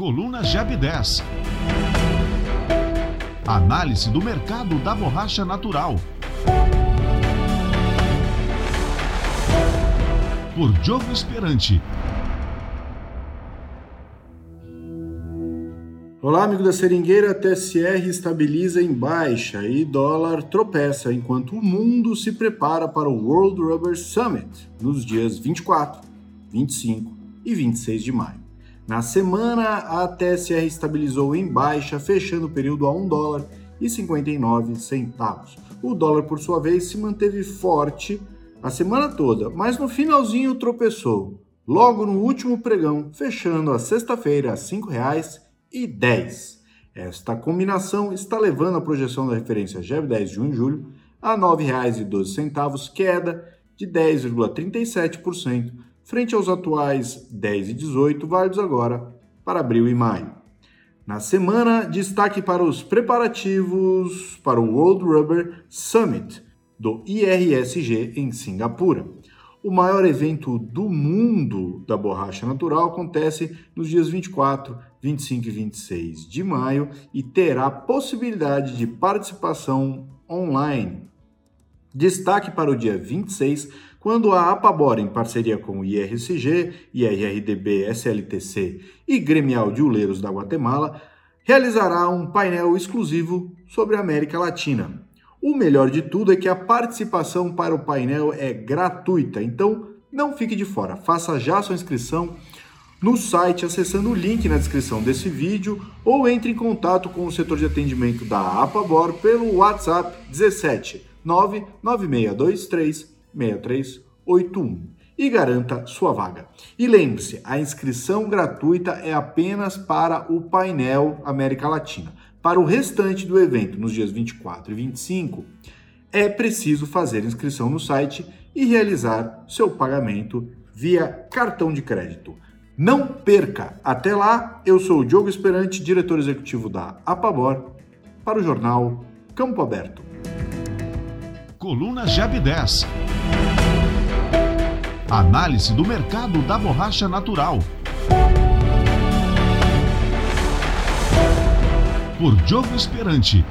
Coluna Jab 10. Análise do mercado da borracha natural. Por Diogo Esperante. Olá, amigo da Seringueira. TSR estabiliza em baixa e dólar tropeça enquanto o mundo se prepara para o World Rubber Summit nos dias 24, 25 e 26 de maio. Na semana, a TSR estabilizou em baixa, fechando o período a 1 dólar e 59 centavos. O dólar, por sua vez, se manteve forte a semana toda, mas no finalzinho tropeçou, logo no último pregão, fechando a sexta-feira a R$ 5,10. Esta combinação está levando a projeção da referência GEV 10 de junho e julho a R$ 9,12, queda de 10,37%, frente aos atuais 10 e 18, válidos agora para abril e maio. Na semana, destaque para os preparativos para o World Rubber Summit do IRSG em Singapura. O maior evento do mundo da borracha natural acontece nos dias 24, 25 e 26 de maio e terá possibilidade de participação online. Destaque para o dia 26, quando a Apabor, em parceria com o IRCG, IRRDB, SLTC e Gremial de Uleiros da Guatemala, realizará um painel exclusivo sobre a América Latina. O melhor de tudo é que a participação para o painel é gratuita, então não fique de fora. Faça já sua inscrição no site acessando o link na descrição desse vídeo ou entre em contato com o setor de atendimento da Apabor pelo WhatsApp 17 99623 6381 e garanta sua vaga. E lembre-se, a inscrição gratuita é apenas para o painel América Latina. Para o restante do evento, nos dias 24 e 25, é preciso fazer inscrição no site e realizar seu pagamento via cartão de crédito. Não perca! Até lá, eu sou o Diogo Esperante, diretor executivo da Apabor, para o jornal Campo Aberto. Coluna Jab 10. Análise do mercado da borracha natural. Por Diogo Esperante.